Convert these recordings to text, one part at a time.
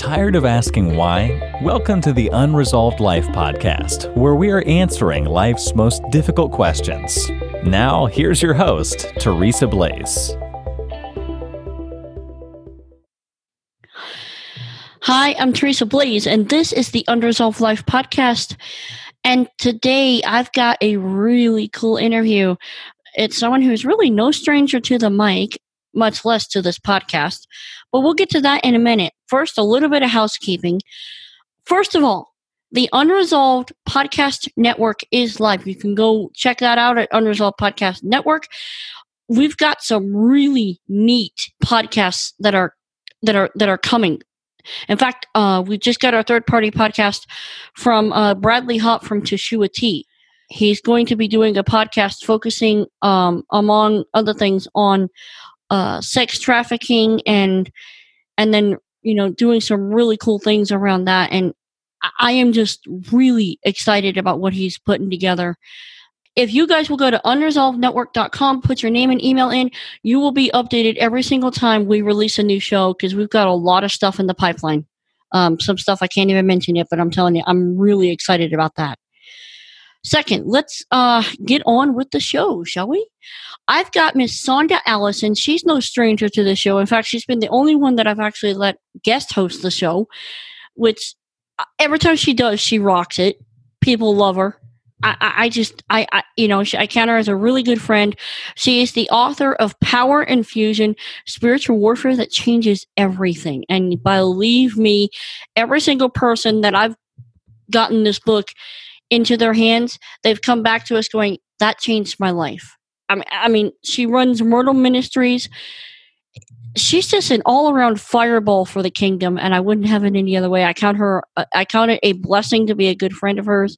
Tired of asking why? Welcome to the Unresolved Life podcast, where we are answering life's most difficult questions. Now, here's your host, Teresa Blaze. Hi, I'm Teresa Blaze, and this is the Unresolved Life podcast. And today I've got a really cool interview. It's someone who's really no stranger to the mic, much less to this podcast. But we'll get to that in a minute. First, a little bit of housekeeping. First of all, the Unresolved Podcast Network is live. You can go check that out at Unresolved Podcast Network. We've got some really neat podcasts that are that are that are coming. In fact, uh, we just got our third party podcast from uh, Bradley Hop from Teshua Tea. He's going to be doing a podcast focusing, um, among other things, on uh, sex trafficking and and then you know doing some really cool things around that and i am just really excited about what he's putting together. If you guys will go to unresolvednetwork.com put your name and email in you will be updated every single time we release a new show because we've got a lot of stuff in the pipeline. Um, some stuff i can't even mention yet but i'm telling you i'm really excited about that. Second, let's uh, get on with the show, shall we? I've got Miss Sanda Allyson. She's no stranger to the show. In fact, she's been the only one that I've actually let guest host the show, which uh, every time she does, she rocks it. People love her. I, I, just, I, I, you know, I count her as a really good friend. She is the author of Power Infusion, Spiritual Warfare That Changes Everything. And believe me, every single person that I've gotten this book into their hands, they've come back to us going, that changed my life. I mean, she runs Myrtle Ministries. She's just an all-around fireball for the kingdom, and I wouldn't have it any other way. I count her. Uh, I count it a blessing to be a good friend of hers.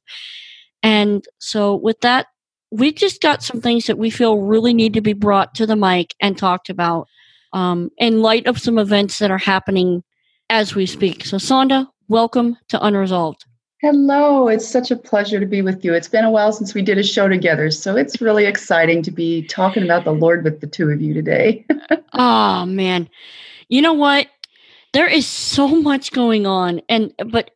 And so, with that, we just got some things that we feel really need to be brought to the mic and talked about um, in light of some events that are happening as we speak. So, Sanda, welcome to Unresolved. Hello, it's such a pleasure to be with you. It's been a while since we did a show together, so it's really exciting to be talking about the Lord with the two of you today. oh man. You know what? There is so much going on and but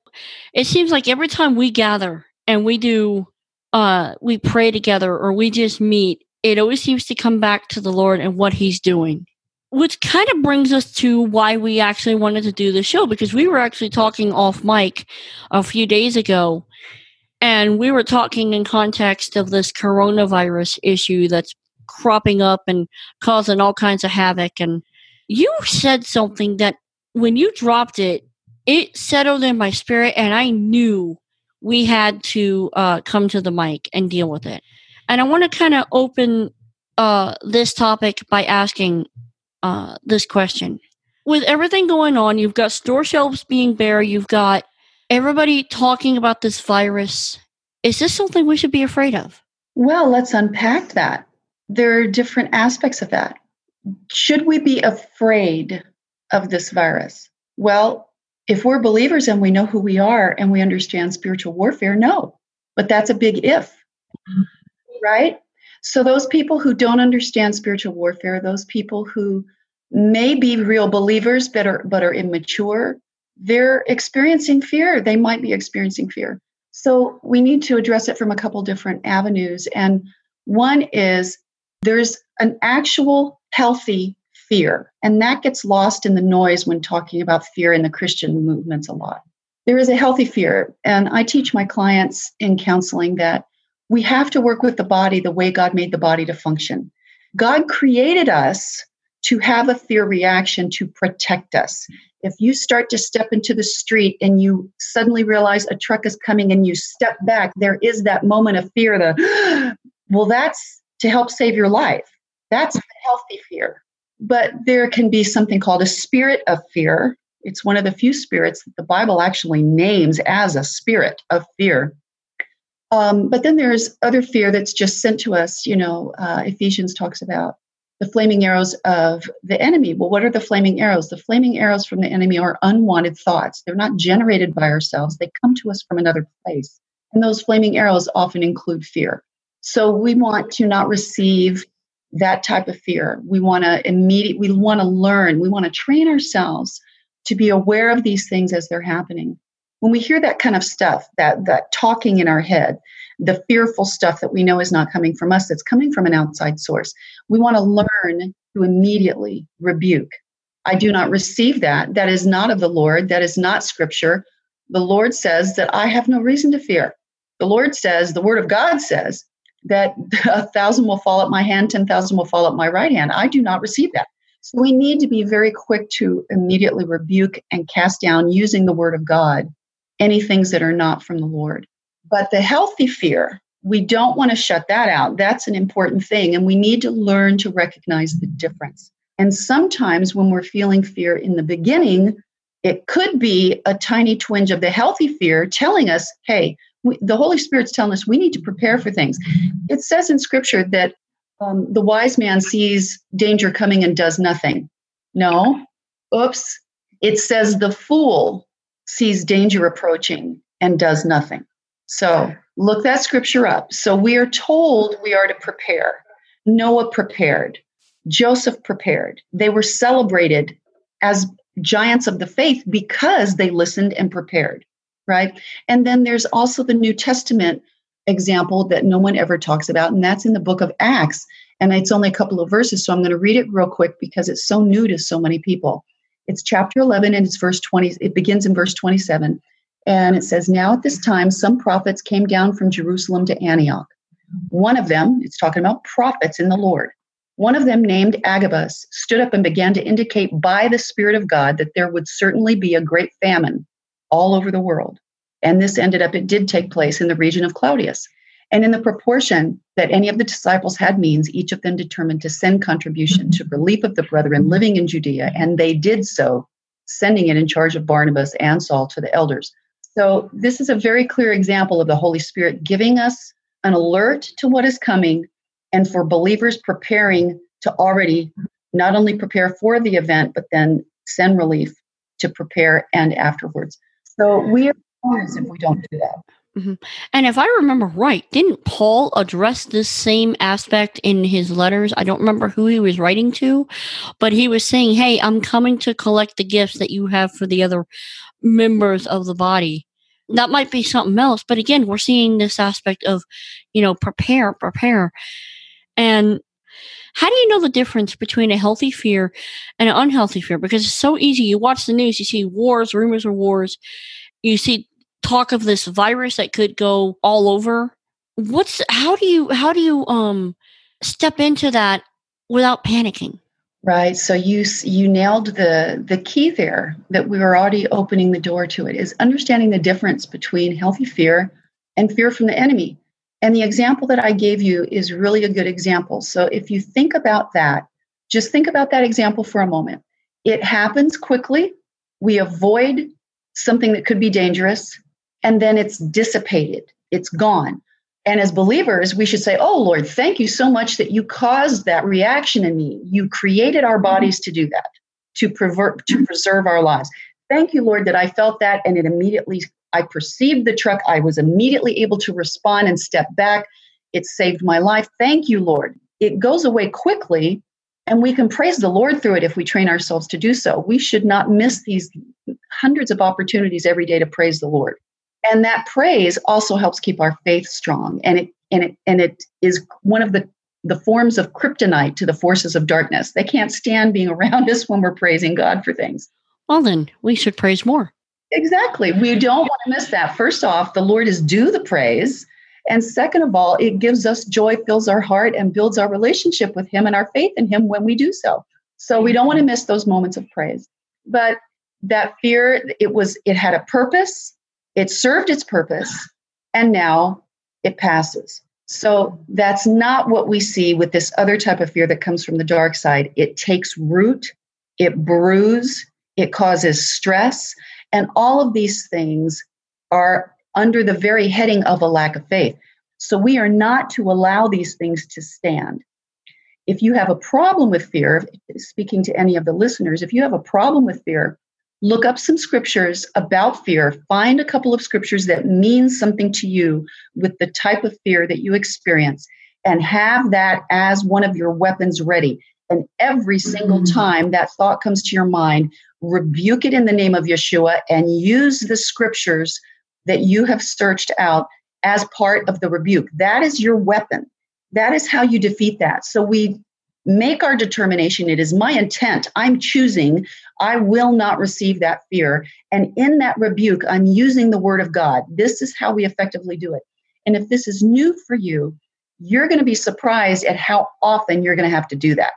it seems like every time we gather and we do uh we pray together or we just meet, it always seems to come back to the Lord and what he's doing which kind of brings us to why we actually wanted to do the show because we were actually talking off mic a few days ago and we were talking in context of this coronavirus issue that's cropping up and causing all kinds of havoc. And you said something that when you dropped it it settled in my spirit and i knew we had to uh, come to the mic and deal with it. And i want to kind of open uh, this topic by asking uh, this question. With everything going on, you've got store shelves being bare, you've got everybody talking about this virus. Is this something we should be afraid of? Well, let's unpack that. There are different aspects of that. Should we be afraid of this virus? Well, if we're believers and we know who we are and we understand spiritual warfare, no. But that's a big if, right? So, those people who don't understand spiritual warfare, those people who may be real believers but are, but are immature, they're experiencing fear. They might be experiencing fear. So, we need to address it from a couple different avenues. And one is there's an actual healthy fear, and that gets lost in the noise when talking about fear in the Christian movements a lot. There is a healthy fear, and I teach my clients in counseling that we have to work with the body the way God made the body to function. God created us to have a fear reaction to protect us. If you start to step into the street and you suddenly realize a truck is coming and you step back, there is that moment of fear. The well, that's to help save your life. That's healthy fear. But there can be something called a spirit of fear. It's one of the few spirits that the Bible actually names as a spirit of fear. Um, but then there's other fear that's just sent to us. You know, uh, Ephesians talks about the flaming arrows of the enemy. Well, what are the flaming arrows? The flaming arrows from the enemy are unwanted thoughts. They're not generated by ourselves, they come to us from another place. And those flaming arrows often include fear. So we want to not receive that type of fear. We want to immediate we want to learn, we want to train ourselves to be aware of these things as they're happening. When we hear that kind of stuff, that that talking in our head, the fearful stuff that we know is not coming from us, that's coming from an outside source, we want to learn to immediately rebuke. I do not receive that. That is not of the Lord. That is not scripture. The Lord says that I have no reason to fear. The Lord says, the word of God says that a thousand will fall at my hand, 10,000 will fall at my right hand. I do not receive that. So we need to be very quick to immediately rebuke and cast down using the word of God any things that are not from the Lord. But the healthy fear, we don't want to shut that out. That's an important thing. And we need to learn to recognize the difference. And sometimes when we're feeling fear in the beginning, it could be a tiny twinge of the healthy fear telling us, hey, we, the Holy Spirit's telling us we need to prepare for things. It says in Scripture that um, the wise man sees danger coming and does nothing. No, oops. It says the fool sees danger approaching and does nothing. So look that scripture up. So we are told we are to prepare. Noah prepared. Joseph prepared. They were celebrated as giants of the faith because they listened and prepared, right? And then there's also the New Testament example that no one ever talks about, and that's in the book of Acts. And it's only a couple of verses, so I'm going to read it real quick because it's so new to so many people. It's chapter 11 and it's verse 20. It begins in verse 27. And it says, Now at this time, some prophets came down from Jerusalem to Antioch. One of them, it's talking about prophets in the Lord, one of them, named Agabus, stood up and began to indicate by the Spirit of God that there would certainly be a great famine all over the world. And this ended up, it did take place in the region of Claudius. And in the proportion that any of the disciples had means, each of them determined to send contribution to relief of the brethren living in Judea. And they did so, sending it in charge of Barnabas and Saul to the elders. So, this is a very clear example of the Holy Spirit giving us an alert to what is coming and for believers preparing to already not only prepare for the event, but then send relief to prepare and afterwards. So, we are if we don't do that. Mm-hmm. And if I remember right, didn't Paul address this same aspect in his letters? I don't remember who he was writing to, but he was saying, Hey, I'm coming to collect the gifts that you have for the other members of the body. That might be something else. But again, we're seeing this aspect of, you know, prepare, prepare. And how do you know the difference between a healthy fear and an unhealthy fear? Because it's so easy. You watch the news, you see wars, rumors of wars, you see talk of this virus that could go all over. What's how do you how do you um step into that without panicking? Right. So you you nailed the the key there that we were already opening the door to it is understanding the difference between healthy fear and fear from the enemy. And the example that I gave you is really a good example. So if you think about that, just think about that example for a moment. It happens quickly. We avoid something that could be dangerous and then it's dissipated, it's gone. And as believers, we should say, Oh Lord, thank you so much that you caused that reaction in me. You created our mm-hmm. bodies to do that, to, pervert, to preserve our lives. Thank you, Lord, that I felt that and it immediately, I perceived the truck. I was immediately able to respond and step back. It saved my life. Thank you, Lord. It goes away quickly, and we can praise the Lord through it if we train ourselves to do so. We should not miss these hundreds of opportunities every day to praise the Lord and that praise also helps keep our faith strong. And it and it and it is one of the the forms of kryptonite to the forces of darkness. They can't stand being around us when we're praising god for things. Well then we should praise more. Exactly. We don't want to miss that. First off the lord is due the praise. And second of all it gives us joy fills our heart and builds our relationship with him and our faith in him when we do so. So we don't want to miss those moments of praise. But that fear it was it had a purpose it served its purpose and now it passes. So that's not what we see with this other type of fear that comes from the dark side. It takes root, it brews, it causes stress, and all of these things are under the very heading of a lack of faith. So we are not to allow these things to stand. If you have a problem with fear, speaking to any of the listeners, if you have a problem with fear, look up some scriptures about fear find a couple of scriptures that mean something to you with the type of fear that you experience and have that as one of your weapons ready And every single Mm. time that thought comes to your mind, rebuke it in the name of Yeshua and use the scriptures that you have searched out as part of the rebuke. That is your weapon. That is how you defeat that. So we make our determination. It is my intent. I'm choosing. I will not receive that fear. And in that rebuke, I'm using the word of God. This is how we effectively do it. And if this is new for you, you're going to be surprised at how often you're going to have to do that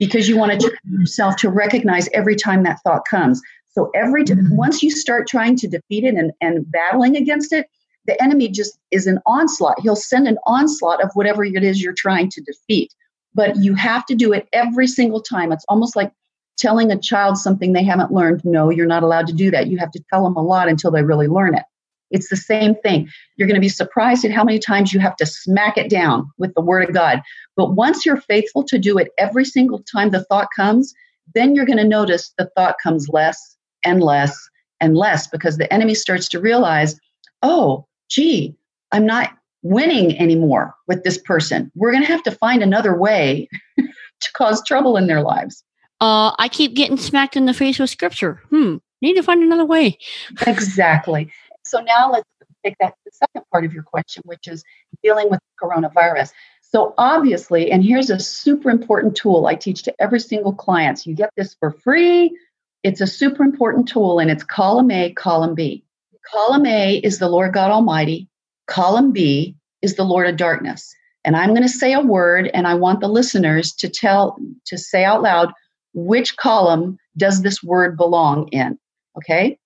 because you want to train yourself to recognize every time that thought comes. So every t- mm-hmm. once you start trying to defeat it and, and battling against it, the enemy just is an onslaught. He'll send an onslaught of whatever it is you're trying to defeat. But you have to do it every single time. It's almost like telling a child something they haven't learned. No, you're not allowed to do that. You have to tell them a lot until they really learn it. It's the same thing. You're going to be surprised at how many times you have to smack it down with the word of God. But once you're faithful to do it every single time the thought comes, then you're going to notice the thought comes less and less and less because the enemy starts to realize, oh, gee, I'm not winning anymore with this person. We're going to have to find another way to cause trouble in their lives. Uh, I keep getting smacked in the face with scripture. Hmm. Need to find another way. Exactly. So now let's take that to the second part of your question, which is dealing with coronavirus. So obviously, and here's a super important tool I teach to every single client. So you get this for free. It's a super important tool, and it's column A, column B. Column A is the Lord God Almighty. Column B is the Lord of Darkness. And I'm going to say a word, and I want the listeners to tell to say out loud which column does this word belong in. Okay?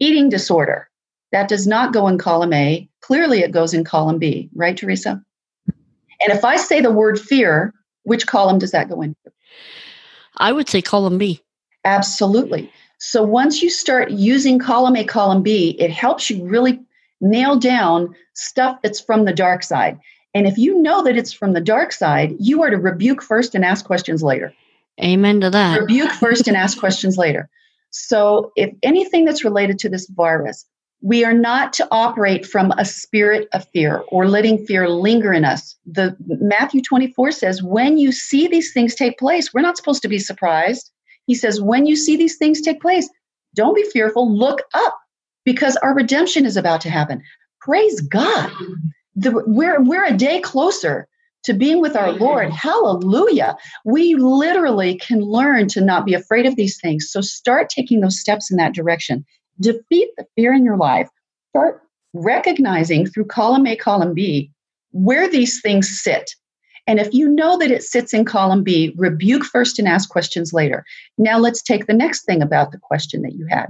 Eating disorder. That does not go in column A. Clearly, it goes in column B, right, Teresa? And if I say the word fear, which column does that go into? I would say column B. Absolutely. So once you start using column A, column B, it helps you really nail down stuff that's from the dark side. And if you know that it's from the dark side, you are to rebuke first and ask questions later. Amen to that. Rebuke first and ask questions later. So, if anything that's related to this virus, we are not to operate from a spirit of fear or letting fear linger in us. The Matthew 24 says, when you see these things take place, we're not supposed to be surprised. He says, when you see these things take place, don't be fearful, look up because our redemption is about to happen. Praise God. The, we're, we're a day closer to being with our Lord. Hallelujah. We literally can learn to not be afraid of these things. So start taking those steps in that direction. Defeat the fear in your life. Start recognizing through column A, column B, where these things sit. And if you know that it sits in column B, rebuke first and ask questions later. Now let's take the next thing about the question that you had.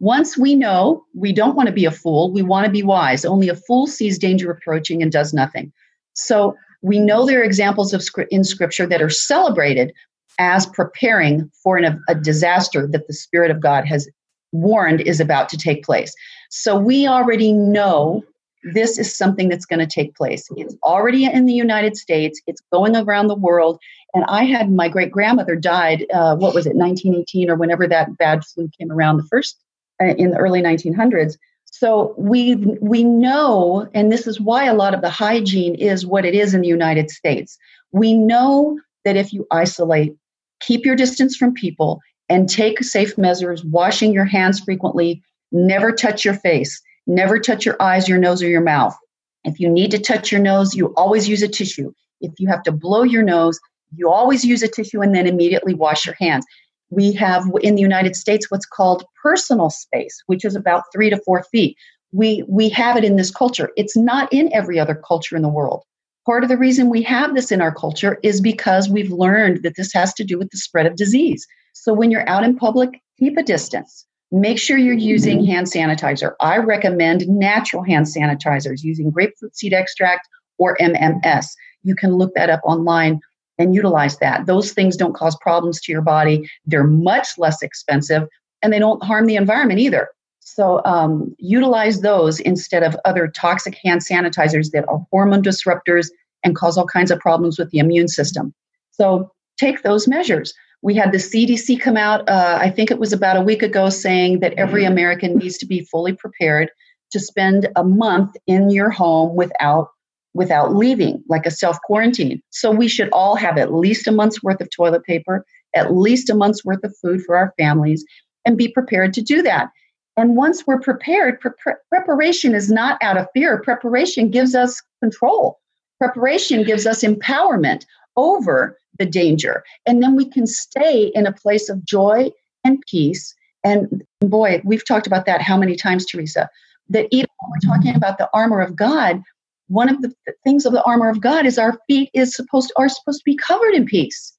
Once we know we don't want to be a fool, we want to be wise. Only a fool sees danger approaching and does nothing. So we know there are examples of in scripture that are celebrated as preparing for an, a disaster that the Spirit of God has warned is about to take place. So we already know this is something that's going to take place. It's already in the United States, it's going around the world. And I had my great grandmother died, uh, what was it, 1918 or whenever that bad flu came around, the first Uh, in the early 1900s. So we we know, and this is why a lot of the hygiene is what it is in the United States. We know that if you isolate, keep your distance from people, and take safe measures, washing your hands frequently, never touch your face, never touch your eyes, your nose, or your mouth. If you need to touch your nose, you always use a tissue. If you have to blow your nose, you always use a tissue and then immediately wash your hands. We have in the United States what's called personal space, which is about three to four feet. We, we have it in this culture. It's not in every other culture in the world. Part of the reason we have this in our culture is because we've learned that this has to do with the spread of disease. So when you're out in public, keep a distance. Make sure you're using mm-hmm. hand sanitizer. I recommend natural hand sanitizers using grapefruit seed extract or MMS. You can look that up online and utilize that. Those things don't cause problems to your body. They're much less expensive and they don't harm the environment either. So um, utilize those instead of other toxic hand sanitizers that are hormone disruptors and cause all kinds of problems with the immune system. So take those measures. We had the CDC come out, uh, I think it was about a week ago, saying that every American needs to be fully prepared to spend a month in your home without without leaving, like a self quarantine. So we should all have at least a month's worth of toilet paper, at least a month's worth of food for our families, and be prepared to do that. And once we're prepared, pre- preparation is not out of fear. Preparation gives us control. Preparation gives us empowerment over the danger. And then we can stay in a place of joy and peace. And boy, we've talked about that how many times, Teresa? That even when we're talking about the armor of God, one of the things of the armor of God is our feet is supposed are supposed to be covered in peace.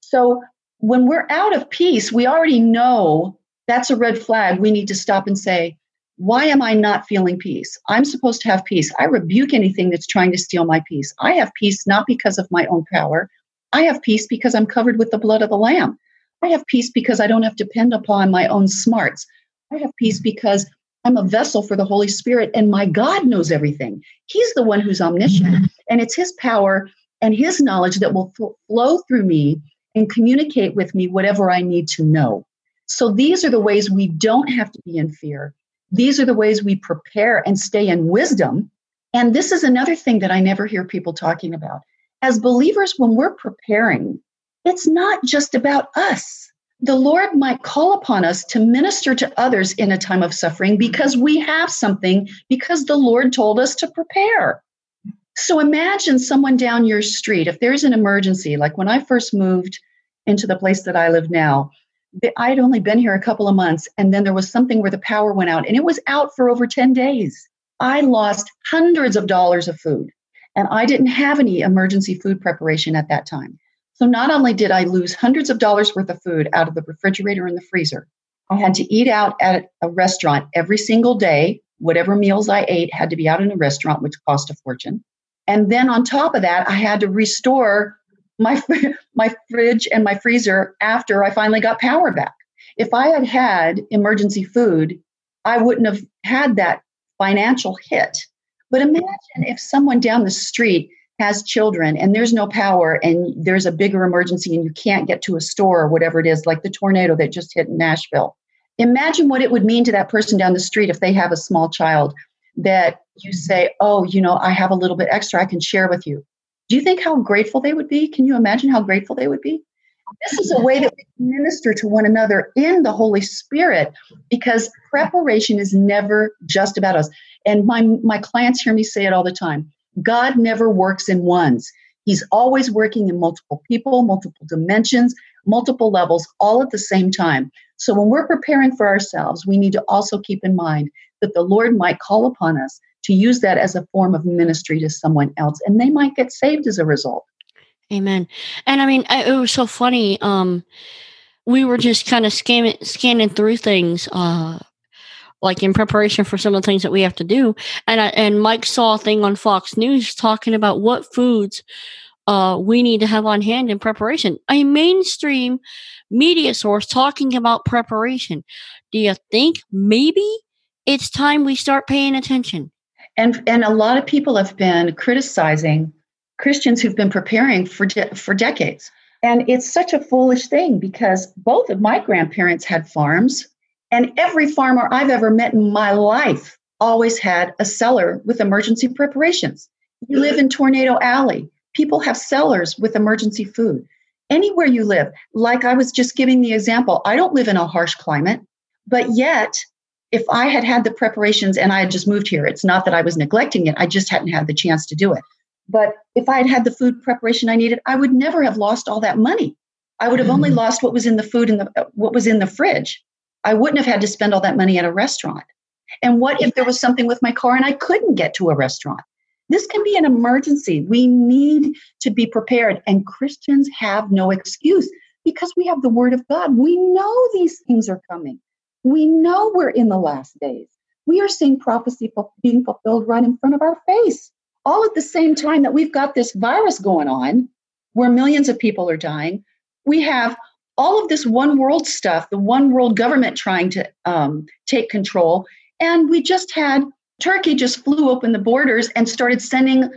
So when we're out of peace, we already know that's a red flag. We need to stop and say, why am I not feeling peace? I'm supposed to have peace. I rebuke anything that's trying to steal my peace. I have peace not because of my own power. I have peace because I'm covered with the blood of the Lamb. I have peace because I don't have to depend upon my own smarts. I have peace because I'm a vessel for the Holy Spirit, and my God knows everything. He's the one who's omniscient, mm-hmm. and it's His power and His knowledge that will flow through me and communicate with me whatever I need to know. So these are the ways we don't have to be in fear. These are the ways we prepare and stay in wisdom. And this is another thing that I never hear people talking about. As believers, when we're preparing, it's not just about us the Lord might call upon us to minister to others in a time of suffering because we have something, because the Lord told us to prepare. So imagine someone down your street, if there's an emergency, like when I first moved into the place that I live now, I'd only been here a couple of months, and then there was something where the power went out, and it was out for over 10 days. I lost hundreds of dollars of food, and I didn't have any emergency food preparation at that time. So not only did I lose hundreds of dollars worth of food out of the refrigerator and the freezer, I had to eat out at a restaurant every single day. Whatever meals I ate had to be out in a restaurant, which cost a fortune. And then on top of that, I had to restore my my fridge and my freezer after I finally got power back. If I had had emergency food, I wouldn't have had that financial hit. But imagine if someone down the street has children and there's no power and there's a bigger emergency and you can't get to a store or whatever it is, like the tornado that just hit Nashville. Imagine what it would mean to that person down the street if they have a small child that you say, Oh, you know, I have a little bit extra I can share with you. Do you think how grateful they would be? Can you imagine how grateful they would be? This is a way that we minister to one another in the Holy Spirit because preparation is never just about us. And my, my clients hear me say it all the time God never works in ones. He's always working in multiple people, multiple dimensions, multiple levels, all at the same time. So when we're preparing for ourselves, we need to also keep in mind that the Lord might call upon us to use that as a form of ministry to someone else, and they might get saved as a result. Amen. And I mean, it was so funny. Um, we were just kind of scanning scanning through things uh, like in preparation for some of the things that we have to do. And I, and Mike saw a thing on Fox News talking about what foods uh, we need to have on hand in preparation. A mainstream media source talking about preparation. Do you think maybe it's time we start paying attention? And and a lot of people have been criticizing Christians who've been preparing for de- for decades. And it's such a foolish thing because both of my grandparents had farms and every farmer I've ever met in my life always had a cellar with emergency preparations. You live in Tornado Alley, people have cellars with emergency food. Anywhere you live, like I was just giving the example, I don't live in a harsh climate, but yet if I had had the preparations and I had just moved here, it's not that I was neglecting it, I just hadn't had the chance to do it. But if I had had the food preparation I needed, I would never have lost all that money. I would have only mm-hmm. lost what was in the food and what was in the fridge. I wouldn't have had to spend all that money at a restaurant. And what if there was something with my car and I couldn't get to a restaurant? This can be an emergency. We need to be prepared. And Christians have no excuse because we have the Word of God. We know these things are coming. We know we're in the last days. We are seeing prophecy being fulfilled right in front of our face, all at the same time that we've got this virus going on where millions of people are dying. We have all of this one world stuff, the one world government trying to um, take control. And we just had Turkey just flew open the borders and started sending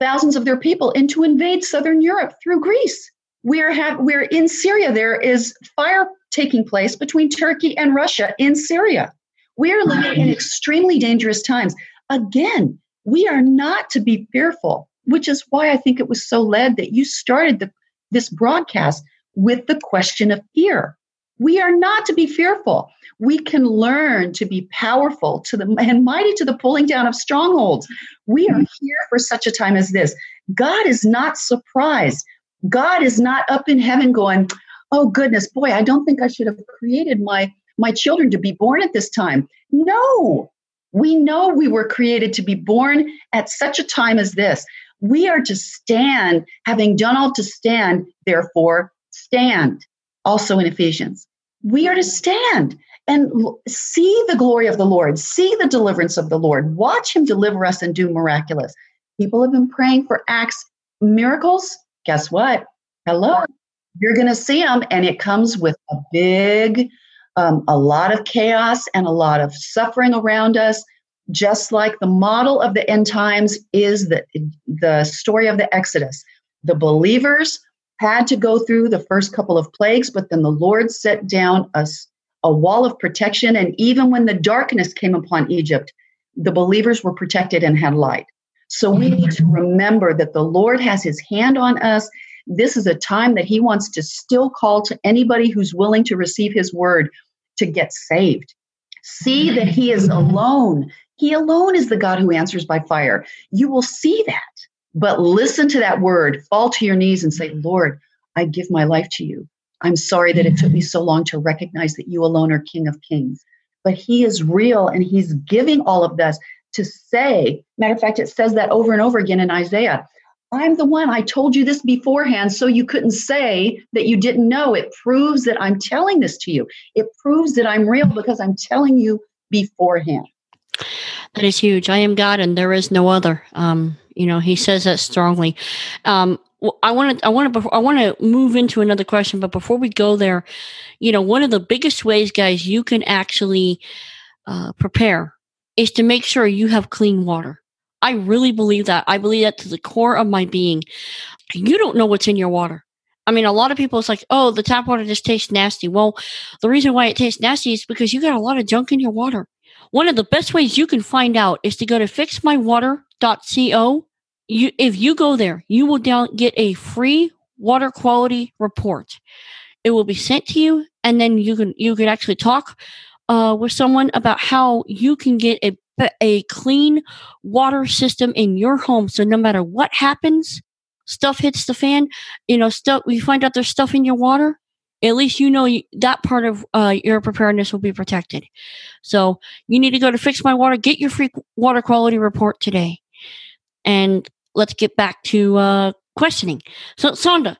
thousands of their people in to invade southern Europe through Greece. We're have we're in Syria. There is fire taking place between Turkey and Russia in Syria. We are living in extremely dangerous times. Again, We are not to be fearful, which is why I think it was so led that you started the, this broadcast with the question of fear. We are not to be fearful. We can learn to be powerful to the and mighty to the pulling down of strongholds. We are mm-hmm. here for such a time as this. God is not surprised. God is not up in heaven going, "Oh goodness, boy, I don't think I should have created my my children to be born at this time." No. We know we were created to be born at such a time as this. We are to stand, having done all to stand, therefore stand. Also in Ephesians. We are to stand and see the glory of the Lord, see the deliverance of the Lord, watch Him deliver us and do miraculous. People have been praying for acts, miracles. Guess what? Hello, you're going to see them, and it comes with a big, um, a lot of chaos and a lot of suffering around us. Just like the model of the end times is the the story of the Exodus. The believers had to go through the first couple of plagues, but then the Lord set down a a wall of protection. And even when the darkness came upon Egypt, the believers were protected and had light. So we need to remember that the Lord has his hand on us. This is a time that he wants to still call to anybody who's willing to receive his word to get saved. See that he is alone. He alone is the God who answers by fire. You will see that. But listen to that word, fall to your knees and say, Lord, I give my life to you. I'm sorry that it took me mm-hmm. so long to recognize that you alone are King of Kings. But He is real and He's giving all of this to say, matter of fact, it says that over and over again in Isaiah. I'm the one. I told you this beforehand so you couldn't say that you didn't know. It proves that I'm telling this to you. It proves that I'm real because I'm telling you beforehand. That is huge. I am God and there is no other. Um, you know, he says that strongly. Um, I want to I want to I want to move into another question, but before we go there, you know, one of the biggest ways, guys, you can actually uh, prepare is to make sure you have clean water. I really believe that. I believe that to the core of my being. You don't know what's in your water. I mean, a lot of people, it's like, oh, the tap water just tastes nasty. Well, the reason why it tastes nasty is because you got a lot of junk in your water. One of the best ways you can find out is to go to fixmywater.co you if you go there, you will down get a free water quality report. It will be sent to you, and then you can you can actually talk uh, with someone about how you can get a a clean water system in your home. So no matter what happens, stuff hits the fan. You know, stuff. We find out there's stuff in your water. At least you know that part of uh, your preparedness will be protected. So you need to go to Fix My Water, get your free water quality report today. And let's get back to uh, questioning. So, Sanda,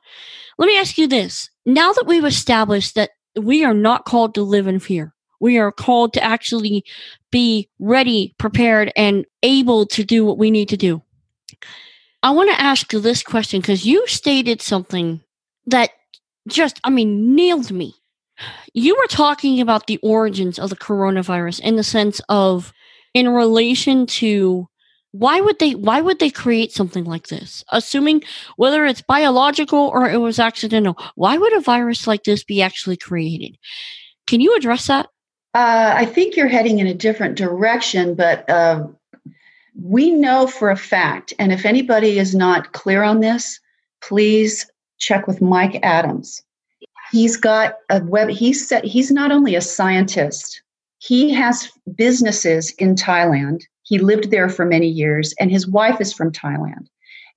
let me ask you this. Now that we've established that we are not called to live in fear, we are called to actually be ready, prepared, and able to do what we need to do. I want to ask you this question because you stated something that just, I mean, nailed me. You were talking about the origins of the coronavirus in the sense of in relation to why would they why would they create something like this? Assuming whether it's biological or it was accidental why would a virus like this be actually created? Can you address that? Uh, i think you're heading in a different direction but uh, we know for a fact and if anybody is not clear on this please check with mike adams he's got a web he's he's not only a scientist he has businesses in thailand he lived there for many years, and his wife is from Thailand.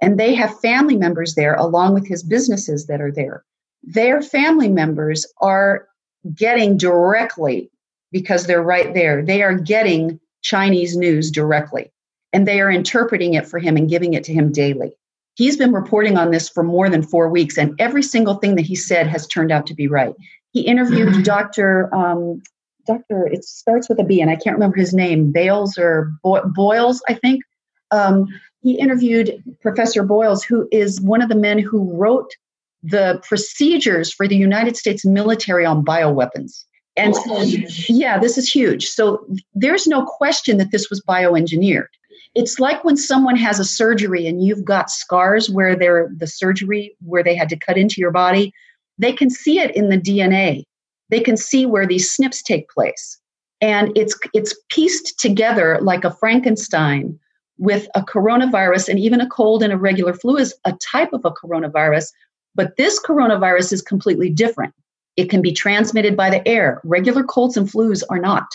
And they have family members there along with his businesses that are there. Their family members are getting directly, because they're right there, they are getting Chinese news directly. And they are interpreting it for him and giving it to him daily. He's been reporting on this for more than four weeks, and every single thing that he said has turned out to be right. He interviewed mm-hmm. Dr. Um, Dr. It starts with a B, and I can't remember his name, Bales or Boyles, I think. Um, he interviewed Professor Boyles, who is one of the men who wrote the procedures for the United States military on bioweapons. And so, yeah, this is huge. So there's no question that this was bioengineered. It's like when someone has a surgery and you've got scars where they're the surgery where they had to cut into your body. They can see it in the DNA they can see where these SNPs take place. And it's it's pieced together like a Frankenstein with a coronavirus and even a cold and a regular flu is a type of a coronavirus, but this coronavirus is completely different. It can be transmitted by the air. Regular colds and flus are not.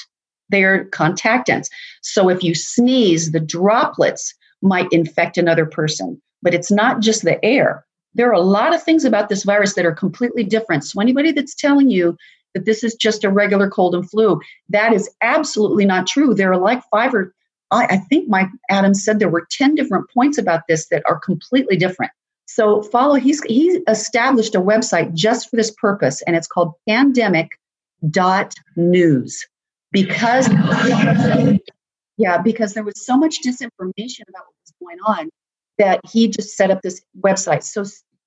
They are contactants. So if you sneeze, the droplets might infect another person, but it's not just the air. There are a lot of things about this virus that are completely different. So anybody that's telling you that this is just a regular cold and flu, that is absolutely not true. There are like five or I, think Mike Adams said there were 10 different points about this that are completely different. So follow, he's he established a website just for this purpose, and it's called pandemic.news because yeah, because there was so much disinformation about what was going on that he just set up this website. So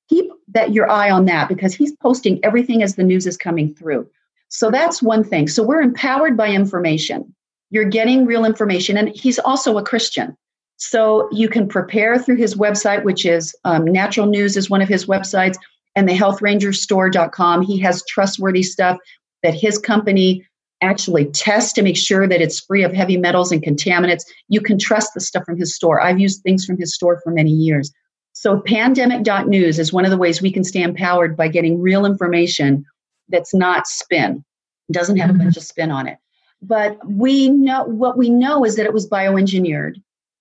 keep that your eye on that because he's posting everything as the news is coming through. So that's one thing. So we're empowered by information. You're getting real information, and he's also a Christian. So you can prepare through his website, which is um, Natural News is one of his websites, and the healthrangerstore.com. He has trustworthy stuff that his company actually test to make sure that it's free of heavy metals and contaminants. You can trust the stuff from his store. I've used things from his store for many years. So pandemic.news is one of the ways we can stay empowered by getting real information that's not spin, doesn't have a bunch of spin on it. But we know what we know is that it was bioengineered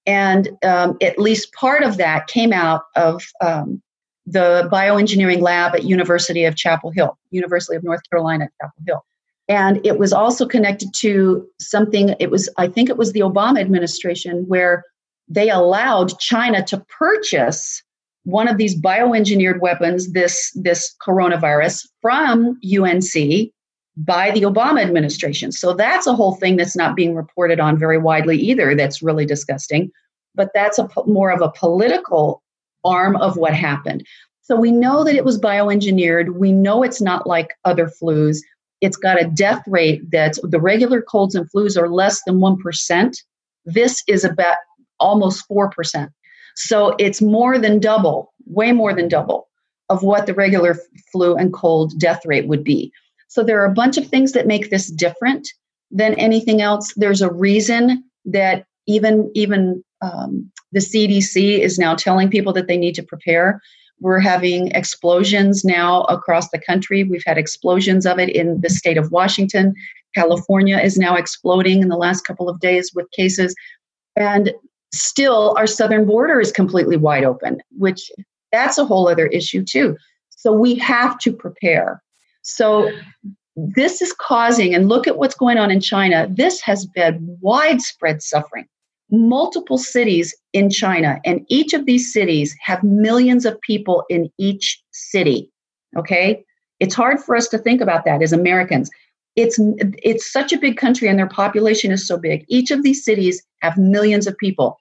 and um, at least part of that came out of um, the bioengineering lab at University of Chapel Hill, University of North Carolina at Chapel Hill. And it was also connected to something, it was, I think it was the Obama administration where they allowed China to purchase one of these bioengineered weapons, this, this coronavirus, from UNC by the Obama administration. So that's a whole thing that's not being reported on very widely either. That's really disgusting. But that's a more of a political arm of what happened. So we know that it was bioengineered. We know it's not like other flus. It's got a death rate that the regular colds and flus are less than 1%. This is about almost 4%. So it's more than double, way more than double of what the regular flu and cold death rate would be. So there are a bunch of things that make this different than anything else. There's a reason that even even um, the CDC is now telling people that they need to prepare. We're having explosions now across the country. We've had explosions of it in the state of Washington. California is now exploding in the last couple of days with cases. And still, our southern border is completely wide open, which that's a whole other issue, too. So we have to prepare. So this is causing, and look at what's going on in China, this has been widespread suffering. Multiple cities in China, and each of these cities have millions of people in each city. Okay? It's hard for us to think about that as Americans. It's it's such a big country and their population is so big. Each of these cities have millions of people.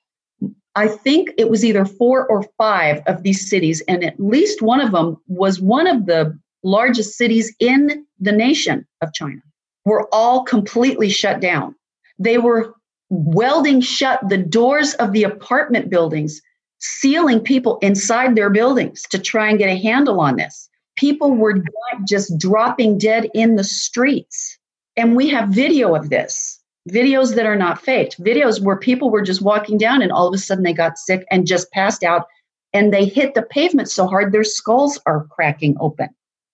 I think it was either four or five of these cities, and at least one of them was one of the largest cities in the nation of China were all completely shut down. They were welding shut the doors of the apartment buildings, sealing people inside their buildings to try and get a handle on this. People were just dropping dead in the streets. And we have video of this videos that are not faked, videos where people were just walking down and all of a sudden they got sick and just passed out and they hit the pavement so hard their skulls are cracking open.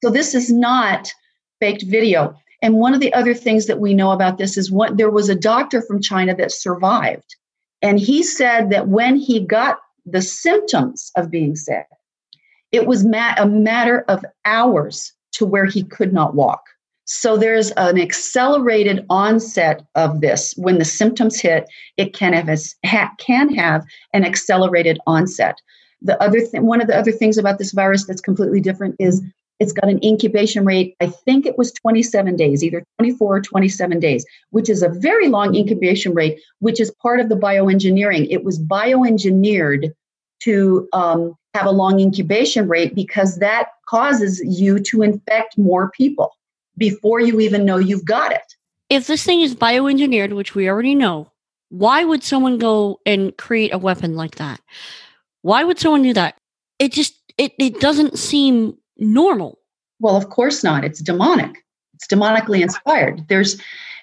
So this is not faked video. And one of the other things that we know about this is what there was a doctor from China that survived. And he said that when he got the symptoms of being sick, it was ma- a matter of hours to where he could not walk. So there's an accelerated onset of this. When the symptoms hit, it can have, a, can have an accelerated onset. The other thing, one of the other things about this virus that's completely different is it's got an incubation rate, I think it was 27 days, either 24 or 27 days, which is a very long incubation rate, which is part of the bioengineering. It was bioengineered to um, have a long incubation rate because that causes you to infect more people before you even know you've got it. If this thing is bioengineered, which we already know, why would someone go and create a weapon like that? Why would someone do that? It just it, it doesn't seem normal. Well, of course not. It's demonic. It's demonically inspired. There's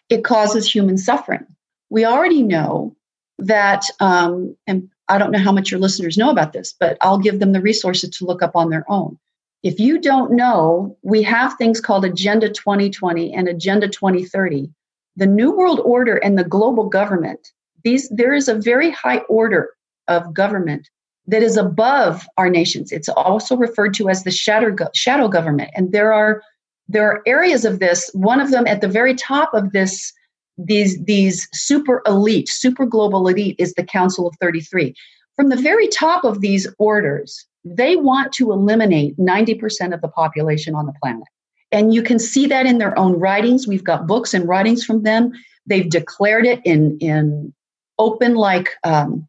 it causes human suffering. We already know that, um, and I don't know how much your listeners know about this, but I'll give them the resources to look up on their own. If you don't know, we have things called Agenda 2020 and Agenda 2030. The New World Order and the global government, these there is a very high order of government that is above our nations. It's also referred to as the shadow, shadow government. And there are there are areas of this, one of them at the very top of this these these super elite, super global elite is the Council of 33. From the very top of these orders, they want to eliminate 90% of the population on the planet. And you can see that in their own writings. We've got books and writings from them. They've declared it in, in open, like um,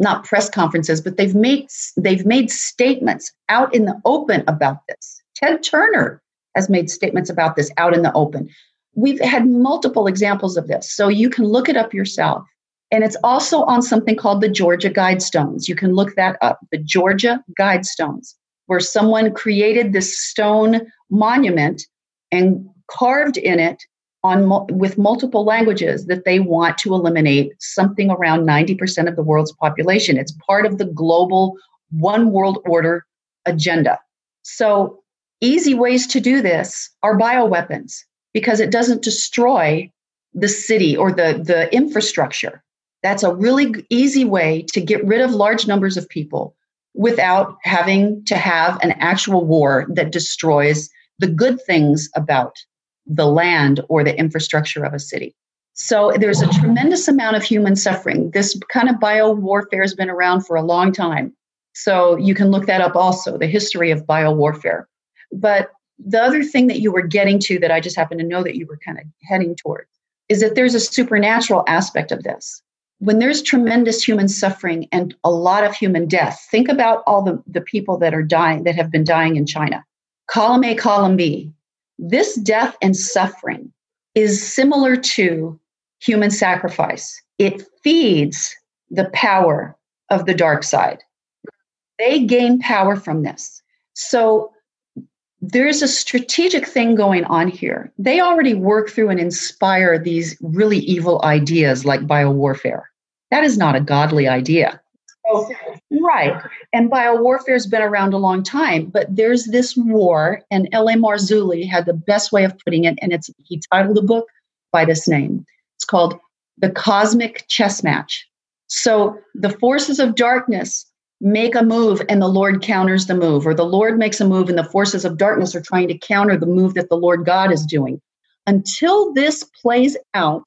not press conferences, but they've made they've made statements out in the open about this. Ted Turner has made statements about this out in the open. We've had multiple examples of this, so you can look it up yourself. And it's also on something called the Georgia Guidestones. You can look that up, the Georgia Guidestones, where someone created this stone monument and carved in it on with multiple languages that they want to eliminate something around 90% of the world's population. It's part of the global one world order agenda. So, easy ways to do this are bioweapons because it doesn't destroy the city or the, the infrastructure. That's a really easy way to get rid of large numbers of people without having to have an actual war that destroys the good things about the land or the infrastructure of a city. So there's a tremendous amount of human suffering. This kind of bio warfare has been around for a long time. So you can look that up also, the history of bio warfare. But the other thing that you were getting to that I just happen to know that you were kind of heading towards is that there's a supernatural aspect of this. When there's tremendous human suffering and a lot of human death, think about all the, the people that are dying, that have been dying in China. Column A, column B. This death and suffering is similar to human sacrifice. It feeds the power of the dark side. They gain power from this. So there's a strategic thing going on here. They already work through and inspire these really evil ideas like biowarfare. That is not a godly idea. Right. And biowarfare has been around a long time, but there's this war, and L.A. Marzulli had the best way of putting it, and it's he titled the book by this name. It's called The Cosmic Chess Match. So the forces of darkness make a move and the Lord counters the move, or the Lord makes a move and the forces of darkness are trying to counter the move that the Lord God is doing. Until this plays out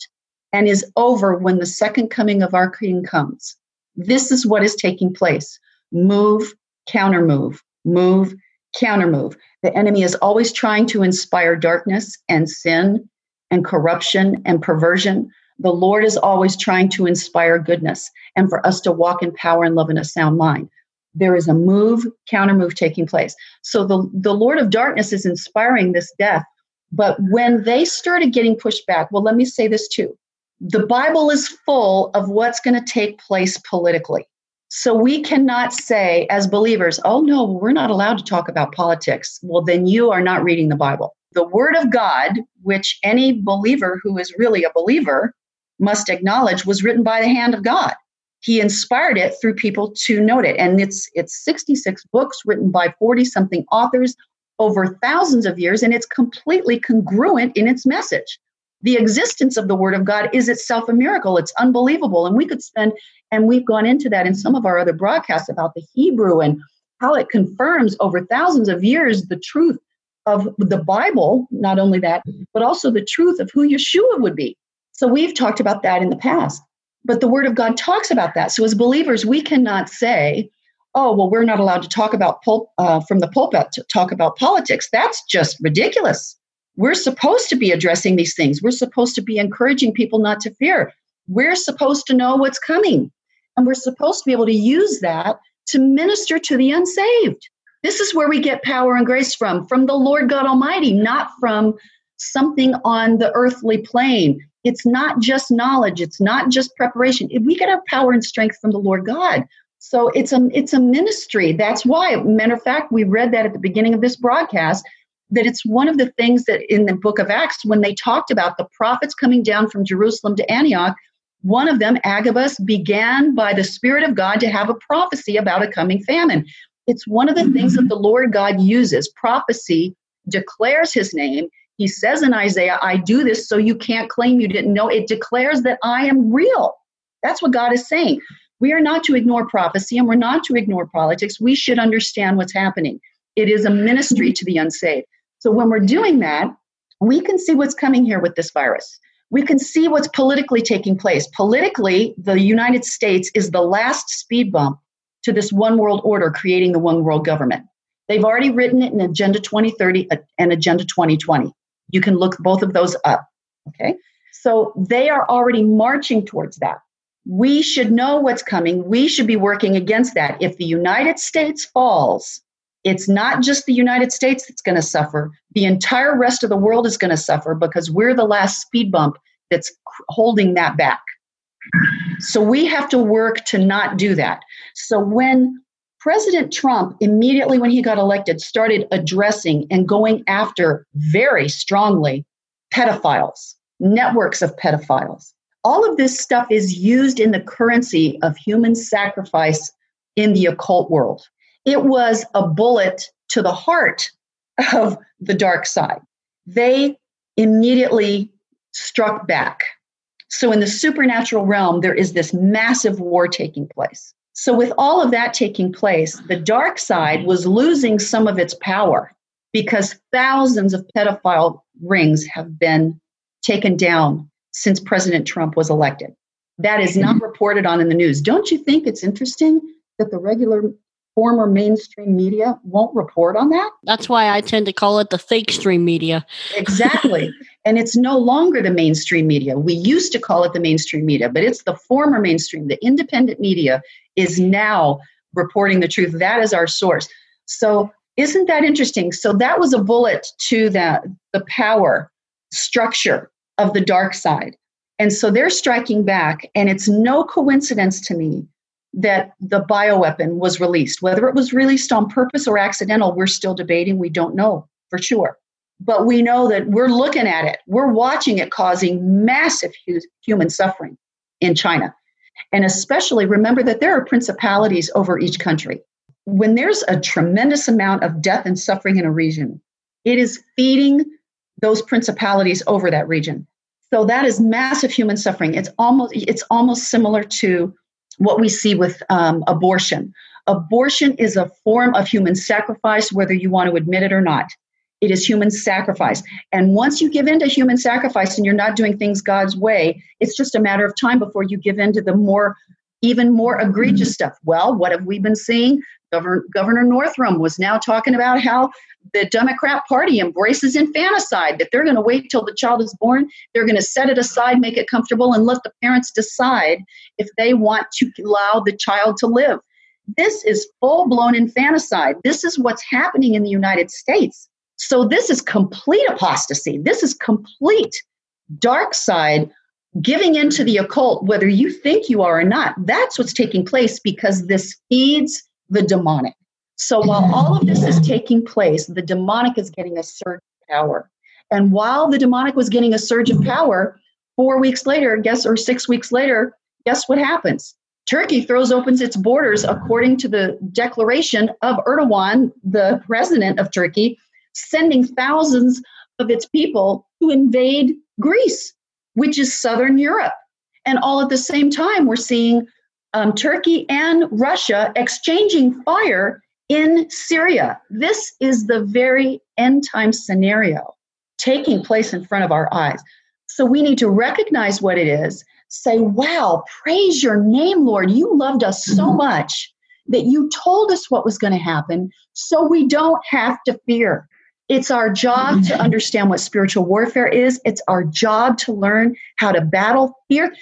and is over when the second coming of our King comes, this is what is taking place move, counter move, move, counter move. The enemy is always trying to inspire darkness and sin and corruption and perversion the Lord is always trying to inspire goodness and for us to walk in power and love in a sound mind. There is a move, counter move taking place. So the, the Lord of darkness is inspiring this death. But when they started getting pushed back, well, let me say this too. The Bible is full of what's going to take place politically. So we cannot say as believers, oh no, we're not allowed to talk about politics. Well, then you are not reading the Bible. The Word of God, which any believer who is really a believer must acknowledge was written by the hand of God. He inspired it through people to note it. And it's it's 66 books written by 40 something authors over thousands of years, and it's completely congruent in its message. The existence of the Word of God is itself a miracle. It's unbelievable. And we could spend, and we've gone into that in some of our other broadcasts about the Hebrew and how it confirms over thousands of years the truth of the Bible, not only that, but also the truth of who Yeshua would be. So we've talked about that in the past. But the Word of God talks about that. So as believers, we cannot say, oh, well, we're not allowed to talk about pul- uh, from the pulpit to talk about politics. That's just ridiculous. We're supposed to be addressing these things. We're supposed to be encouraging people not to fear. We're supposed to know what's coming. And we're supposed to be able to use that to minister to the unsaved. This is where we get power and grace from, from the Lord God Almighty, not from something on the earthly plane it's not just knowledge it's not just preparation we get our power and strength from the lord god so it's a it's a ministry that's why matter of fact we read that at the beginning of this broadcast that it's one of the things that in the book of acts when they talked about the prophets coming down from jerusalem to antioch One of them, Agabus, began by the Spirit of God to have a prophecy about a coming famine. It's one of the things that mm-hmm. the Lord God uses. Prophecy declares his name. He says in Isaiah, I do this so you can't claim you didn't know. It declares that I am real. That's what God is saying. We are not to ignore prophecy and we're not to ignore politics. We should understand what's happening. It is a ministry to the unsaved. So when we're doing that, we can see what's coming here with this virus. We can see what's politically taking place. Politically, the United States is the last speed bump to this one world order creating the one world government. They've already written it in Agenda 2030 uh, and Agenda 2020. You can look both of those up. Okay. So they are already marching towards that. We should know what's coming. We should be working against that. If the United States falls, it's not just the United States that's going to suffer. The entire rest of the world is going to suffer because we're the last speed bump that's holding that back. So we have to work to not do that. So when President Trump, immediately when he got elected, started addressing and going after very strongly pedophiles, networks of pedophiles, all of this stuff is used in the currency of human sacrifice in the occult world. It was a bullet to the heart of the dark side. They immediately struck back. So, in the supernatural realm, there is this massive war taking place. So, with all of that taking place, the dark side was losing some of its power because thousands of pedophile rings have been taken down since President Trump was elected. That is not mm-hmm. reported on in the news. Don't you think it's interesting that the regular former mainstream media won't report on that? That's why I tend to call it the fake stream media. exactly. and it's no longer the mainstream media. We used to call it the mainstream media, but it's the former mainstream. The independent media is now reporting the truth. That is our source. So, isn't that interesting? So, that was a bullet to the, the power structure of the dark side. And so they're striking back. And it's no coincidence to me that the bioweapon was released. Whether it was released on purpose or accidental, we're still debating. We don't know for sure. But we know that we're looking at it, we're watching it causing massive human suffering in China. And especially remember that there are principalities over each country. When there's a tremendous amount of death and suffering in a region, it is feeding those principalities over that region. So that is massive human suffering. It's almost it's almost similar to what we see with um, abortion. Abortion is a form of human sacrifice, whether you want to admit it or not. It is human sacrifice. And once you give in to human sacrifice and you're not doing things God's way, it's just a matter of time before you give in to the more, even more egregious stuff. Well, what have we been seeing? Governor, Governor Northam was now talking about how the Democrat Party embraces infanticide, that they're going to wait till the child is born, they're going to set it aside, make it comfortable, and let the parents decide if they want to allow the child to live. This is full blown infanticide. This is what's happening in the United States. So, this is complete apostasy. This is complete dark side giving into the occult, whether you think you are or not. That's what's taking place because this feeds the demonic. So while all of this is taking place, the demonic is getting a surge of power. And while the demonic was getting a surge of power, four weeks later, guess, or six weeks later, guess what happens? Turkey throws opens its borders according to the declaration of Erdogan, the president of Turkey, sending thousands of its people to invade Greece, which is southern Europe. And all at the same time, we're seeing um, Turkey and Russia exchanging fire in Syria. This is the very end time scenario taking place in front of our eyes. So we need to recognize what it is, say, Wow, praise your name, Lord. You loved us so mm-hmm. much that you told us what was going to happen so we don't have to fear. It's our job to mm-hmm. understand what spiritual warfare is. It's our job to learn how to battle fear.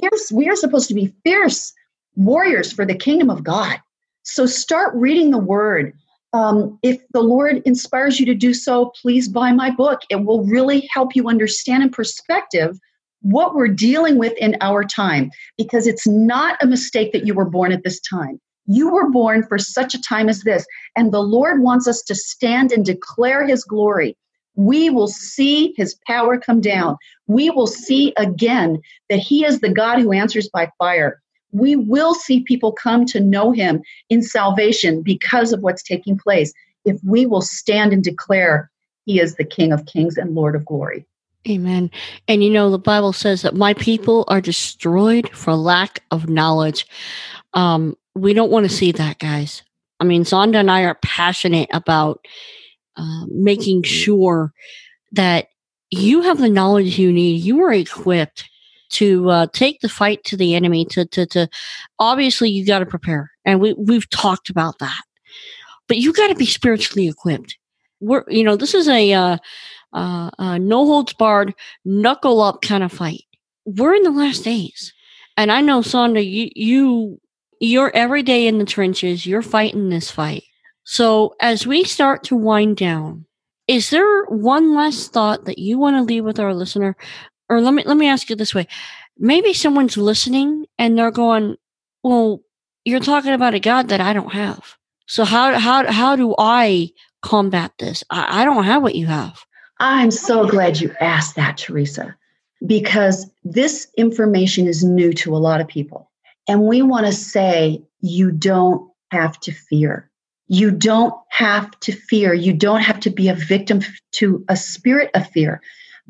Fierce, we are supposed to be fierce warriors for the kingdom of God. So start reading the word. Um, if the Lord inspires you to do so, please buy my book. It will really help you understand in perspective what we're dealing with in our time because it's not a mistake that you were born at this time. You were born for such a time as this, and the Lord wants us to stand and declare his glory. we will see his power come down. We will see again that he is the God who answers by fire. We will see people come to know him in salvation because of what's taking place if we will stand and declare he is the King of kings and Lord of glory. Amen. And you know, the Bible says that my people are destroyed for lack of knowledge. Um, we don't want to see that, guys. I mean, Sanda and I are passionate about uh, making sure that you have the knowledge you need. You are equipped to uh, take the fight to the enemy. To to to obviously you got to prepare, and we we've talked about that. But you got to be spiritually equipped. We're you know this is a uh, uh, uh, no holds barred, knuckle up kind of fight. We're in the last days, and I know Sanda, you you you're every day in the trenches. You're fighting this fight so, as we start to wind down, is there one last thought that you want to leave with our listener? Or let me let me ask you this way. Maybe someone's listening and they're going, "Well, you're talking about a God that I don't have. So how how how do I combat this? I, I don't have what you have." I'm so glad you asked that, Teresa, because this information is new to a lot of people. And we want to say you don't have to fear. You don't have to fear. You don't have to be a victim to a spirit of fear.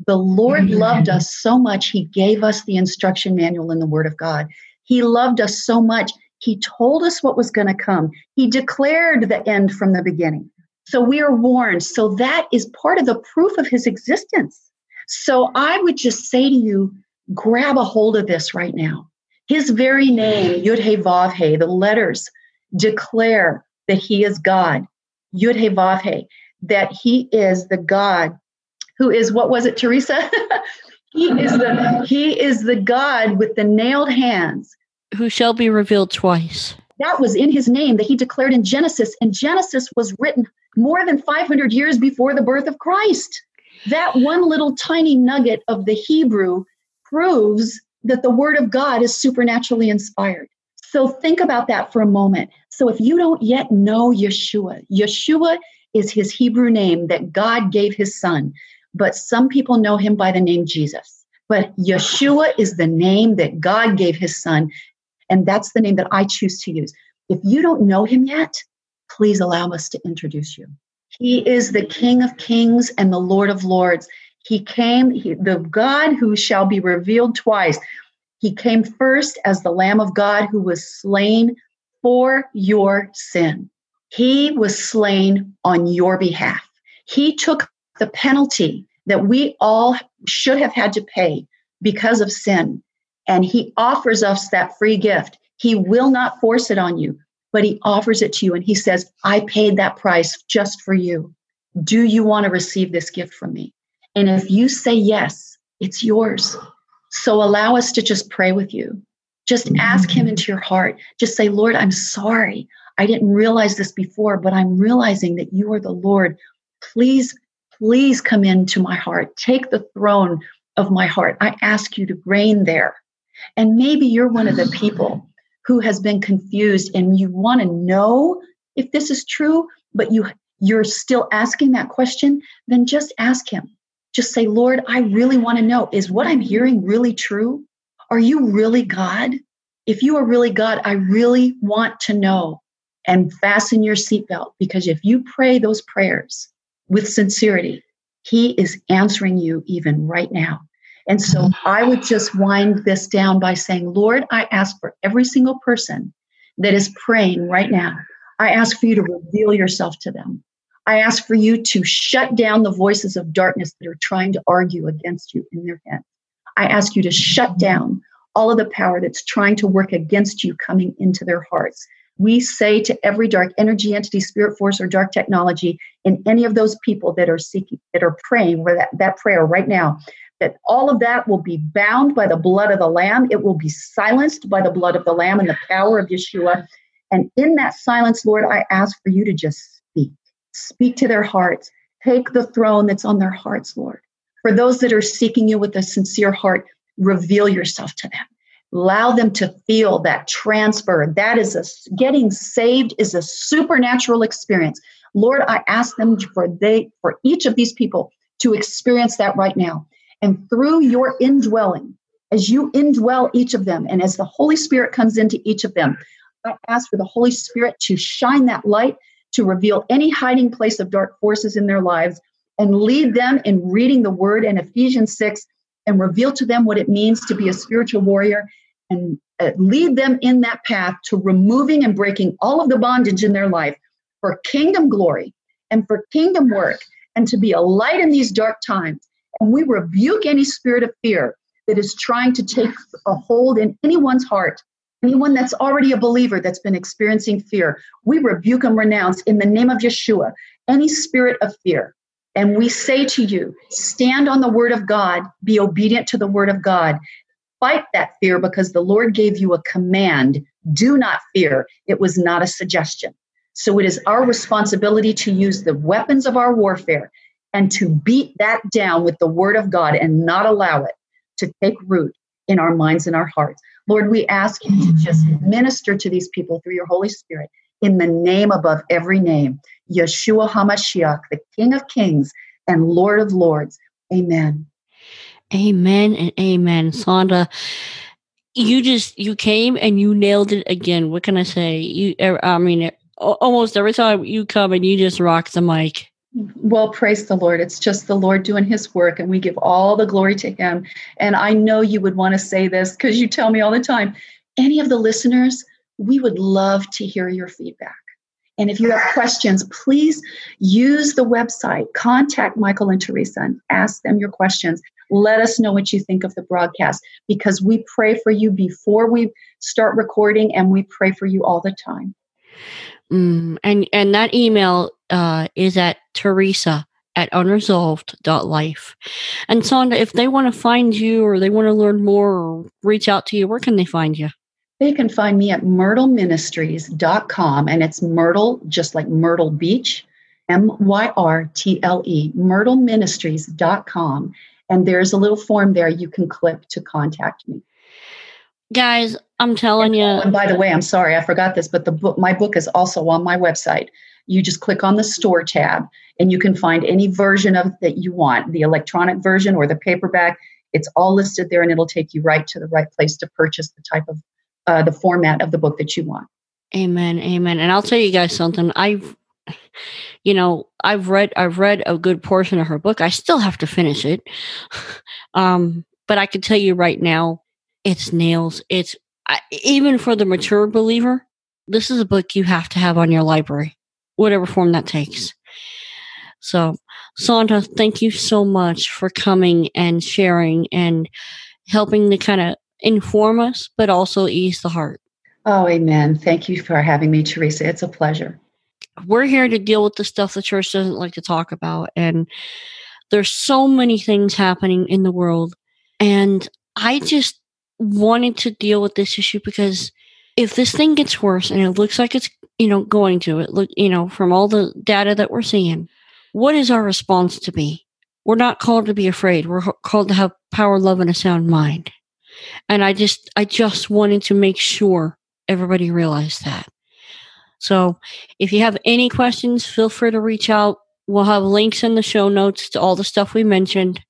The Lord mm-hmm. loved us so much, He gave us the instruction manual in the Word of God. He loved us so much, He told us what was going to come. He declared the end from the beginning. So we are warned. So that is part of the proof of His existence. So I would just say to you, grab a hold of this right now. His very name, Yud He Vav He, the letters declare that he is God, Yud He Vav He, that he is the God who is what was it, Teresa? he is the he is the God with the nailed hands, who shall be revealed twice. That was in his name that he declared in Genesis, and Genesis was written more than 500 years before the birth of Christ. That one little tiny nugget of the Hebrew proves that the word of God is supernaturally inspired. So think about that for a moment. So if you don't yet know Yeshua, Yeshua is his Hebrew name that God gave his son, but some people know him by the name Jesus. But Yeshua is the name that God gave his son, and that's the name that I choose to use. If you don't know him yet, please allow us to introduce you. He is the King of kings and the Lord of lords. He came, he, the God who shall be revealed twice. He came first as the Lamb of God who was slain for your sin. He was slain on your behalf. He took the penalty that we all should have had to pay because of sin. And he offers us that free gift. He will not force it on you, but he offers it to you. And he says, I paid that price just for you. Do you want to receive this gift from me? And if you say yes, it's yours. So allow us to just pray with you. Just mm-hmm. ask Him into your heart. Just say, Lord, I'm sorry. I didn't realize this before, but I'm realizing that you are the Lord. Please, please come into my heart. Take the throne of my heart. I ask you to reign there. And maybe you're one of the people who has been confused and you want to know if this is true, but you you're still asking that question, then just ask him. Just say, Lord, I really want to know is what I'm hearing really true? Are you really God? If you are really God, I really want to know. And fasten your seatbelt because if you pray those prayers with sincerity, He is answering you even right now. And so. I would just wind this down by saying, Lord, I ask for every single person that is praying right now, I ask for you to reveal yourself to them. I ask for you to shut down the voices of darkness that are trying to argue against you in their head. I ask you to shut down all of the power that's trying to work against you coming into their hearts. We say to every dark energy, entity, spirit force, or dark technology in any of those people that are seeking, that are praying for that, that prayer right now, that all of that will be bound by the blood of the Lamb. It will be silenced by the blood of the Lamb and the power of Yeshua. And in that silence, Lord, I ask for you to just speak. Speak to their hearts. Take the throne that's on their hearts, Lord. For those that are seeking you with a sincere heart, reveal yourself to them allow them to feel that transfer that is a getting saved is a supernatural experience lord i ask them for they for each of these people to experience that right now. And through your indwelling, as you indwell each of them, and as the Holy Spirit comes into each of them, I ask for the Holy Spirit to shine that light, to reveal any hiding place of dark forces in their lives, and lead them in reading the word in Ephesians 6 and reveal to them what it means to be a spiritual warrior and uh, lead them in that path to removing and breaking all of the bondage in their life for kingdom glory and for kingdom work and to be a light in these dark times. And we rebuke any spirit of fear that is trying to take a hold in anyone's heart. Anyone that's already a believer that's been experiencing fear, we rebuke and renounce in the name of Yeshua any spirit of fear. And we say to you, stand on the word of God, be obedient to the word of God, fight that fear because the Lord gave you a command do not fear. It was not a suggestion. So it is our responsibility to use the weapons of our warfare and to beat that down with the word of God and not allow it to take root in our minds and our hearts. Lord, we ask you to just minister to these people through your Holy Spirit in the name above every name, Yeshua HaMashiach, the King of Kings and Lord of Lords. Amen. Amen and amen. Sanda, you just you came and you nailed it again. What can I say? You er, I mean almost every time you come and you just rock the mic. Well, praise the Lord. It's just the Lord doing his work, and we give all the glory to him. And I know you would want to say this because you tell me all the time. Any of the listeners, we would love to hear your feedback. And if you have questions, please use the website, contact Michael and Teresa, and ask them your questions. Let us know what you think of the broadcast because we pray for you before we start recording and we pray for you all the time. Mm, and and that email uh, is at Teresa at unresolved.life. And Sanda, if they want to find you or they want to learn more or reach out to you, where can they find you? They can find me at myrtleministries.com and it's Myrtle, just like Myrtle Beach, M Y R T L E, myrtleministries.com. And there's a little form there you can click to contact me. Guys, I'm telling you. And by the way, I'm sorry, I forgot this, but the book, my book is also on my website. You just click on the store tab and you can find any version of that you want, the electronic version or the paperback. It's all listed there and it'll take you right to the right place to purchase the type of uh, the format of the book that you want. Amen. Amen. And I'll tell you guys something. I've you know, I've read I've read a good portion of her book. I still have to finish it. um, but I can tell you right now, it's nails. It's I, even for the mature believer, this is a book you have to have on your library, whatever form that takes. So, Sanda, thank you so much for coming and sharing and helping to kind of inform us, but also ease the heart. Oh, amen. Thank you for having me, Teresa. It's a pleasure. We're here to deal with the stuff the church doesn't like to talk about. And there's so many things happening in the world. And I just wanted to deal with this issue because if this thing gets worse and it looks like it's, you know, going to, it look, you know, from all the data that we're seeing, what is our response to be? We're not called to be afraid. We're called to have power, love, and a sound mind. And I just, I just wanted to make sure everybody realized that. So if you have any questions, feel free to reach out. We'll have links in the show notes to all the stuff we mentioned.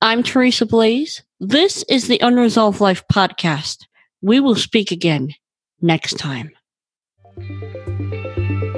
I'm Teresa Blaze. This is the Unresolved Life podcast. We will speak again next time.